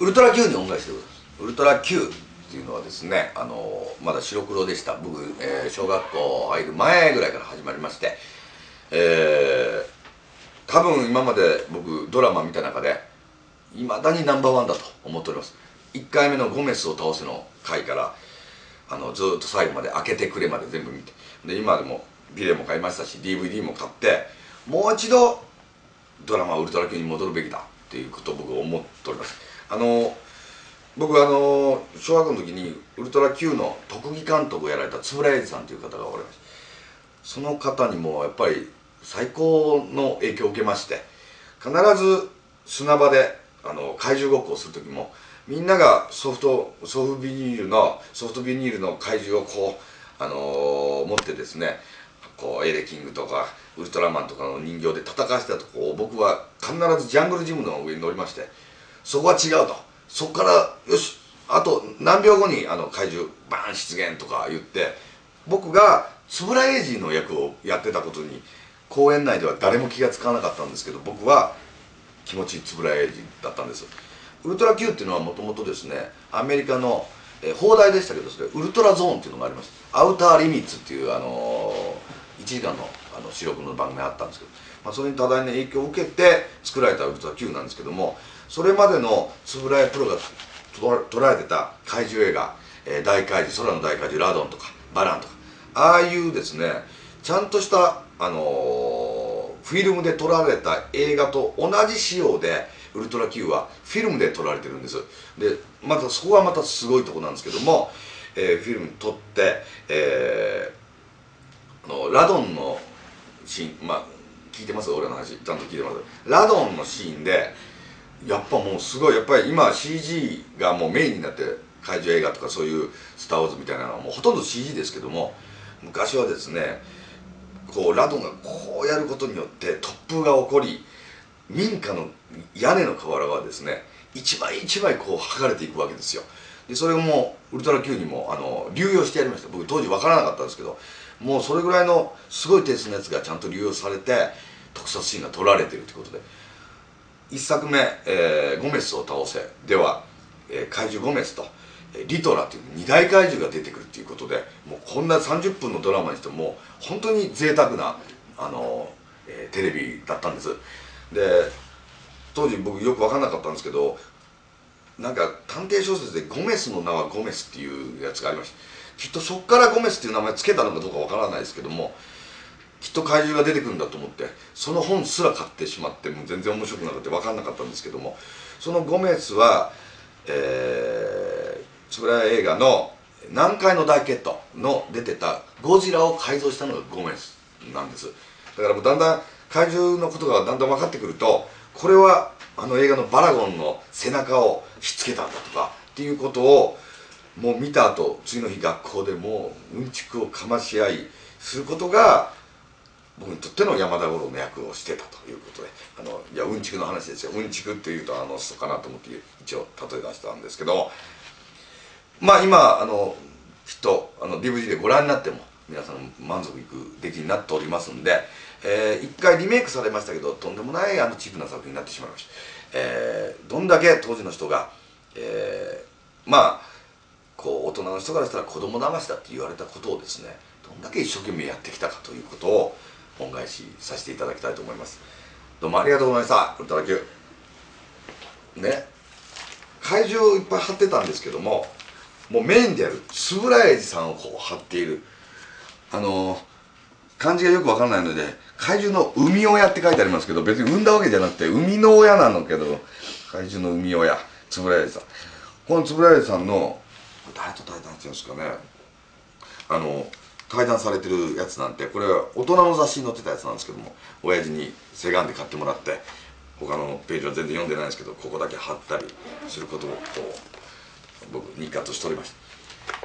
ウルトラ Q に恩返しでございます。ウルトラ Q っていうのはですねあのまだ白黒でした。僕、えー、小学校入る前ぐらいから始まりましてえー、多分今まで僕ドラマ見た中でいまだにナンバーワンだと思っております。1回目のゴメスを倒せの回からあのずっと最後まで開けてくれまで全部見て。で今でもビデオも買いましたし DVD も買ってもう一度ドラマウルトラ Q に戻るべきだっていうことを僕は思っております。あの僕あの小学校の時にウルトラ Q の特技監督をやられた円谷さんという方がおられましたその方にもやっぱり最高の影響を受けまして必ず砂場であの怪獣ごっこをする時もみんながソフトソフビニールのソフトビニールの怪獣をこう、あの、持ってですねこうエレキングとかウルトラマンとかの人形で戦わせたとこを僕は必ずジャングルジムの上に乗りましてそこは違うと。そこからよしあと何秒後にあの怪獣バーン出現とか言って僕が円谷英二の役をやってたことに公演内では誰も気が付かなかったんですけど僕は気持ちいい円谷英二だったんです。ウルトラ Q っていうのはもともとですねアメリカの、えー、放題でしたけどそれウルトラゾーンっていうのがあります。アウターリミッツっていうあのー、1時間のあの白黒の番組あったんですけど、まあ、それに多大な影響を受けて作られたウルトラ Q なんですけどもそれまでの円谷プロが捉えてた怪獣映画、えー、大怪獣空の大怪獣ラドンとかバランとかああいうですねちゃんとしたあのー、フィルムで撮られた映画と同じ仕様でウルトラ Q はフィルムで撮られてるんです。でまたそこはまたすごいとこなんですけども、えー、フィルム撮って、えー、のラドンのシーンまあ聞いてます？俺の話ちゃんと聞いてます？ラドンのシーンでやっぱもうすごいやっぱり今 CG がもうメインになって怪獣映画とかそういう「スター・ウォーズ」みたいなのはもうほとんど CG ですけども昔はですねこうラドンがこうやることによって突風が起こり民家の屋根の瓦はですね一枚一枚こう剥がれていくわけですよ。でそれをもウルトラ Q にもあの流用してやりました。僕当時分からなかったんですけどもうそれぐらいのすごい点数のやつがちゃんと流用されて特撮シーンが撮られてるということで。1作目、えー「ゴメスを倒せ」では、えー、怪獣ゴメスとリトラという二大怪獣が出てくるっていうことでもうこんな30分のドラマにしても本当に贅沢なあの、えー、テレビだったんです。で当時僕よく分かんなかったんですけどなんか探偵小説で「ゴメスの名はゴメス」っていうやつがありましたきっとそっからゴメスっていう名前つけたのかどうか分からないですけどもきっと怪獣が出てくるんだと思ってその本すら買ってしまってもう全然面白くなくて分かんなかったんですけどもそのゴメスはえー、円谷映画の「南海の大決闘」の出てたゴジラを改造したのがゴメスなんです。だからもうだんだん怪獣のことがだんだん分かってくるとこれはあの映画のバラゴンの背中をひっつけたんだとかっていうことをもう見た後次の日学校でもううんちくをかまし合いすることが僕にとっての山田五郎の役をしてたということであのいやうんちくの話ですよ。うんちくっていうとあの人かなと思って一応例え出したんですけどまあ今あのきっとあの DVD でご覧になっても皆さん満足いく出来になっておりますんで、えー、一回リメイクされましたけどとんでもないあのチープな作品になってしまいました、えー、どんだけ当時の人が、えー、まあこう大人の人からしたら子供騙しだって言われたことをですねどんだけ一生懸命やってきたかということを恩返しさせていただきたいと思います。どうもありがとうございました。ウルトラ Q ね。怪獣をいっぱい貼ってたんですけどももうメインである円谷さんをこう貼っている。あの漢字がよくわからないので怪獣の生み親って書いてありますけど別に産んだわけじゃなくて生みの親なのけど怪獣の生み親。円谷さん。この円谷さんの誰と対談してるんですかね。あの対談されてるやつなんてこれは大人の雑誌に載ってたやつなんですけども親父にせがんで買ってもらって他のページは全然読んでないんですけどここだけ貼ったりすることを僕日課としておりました。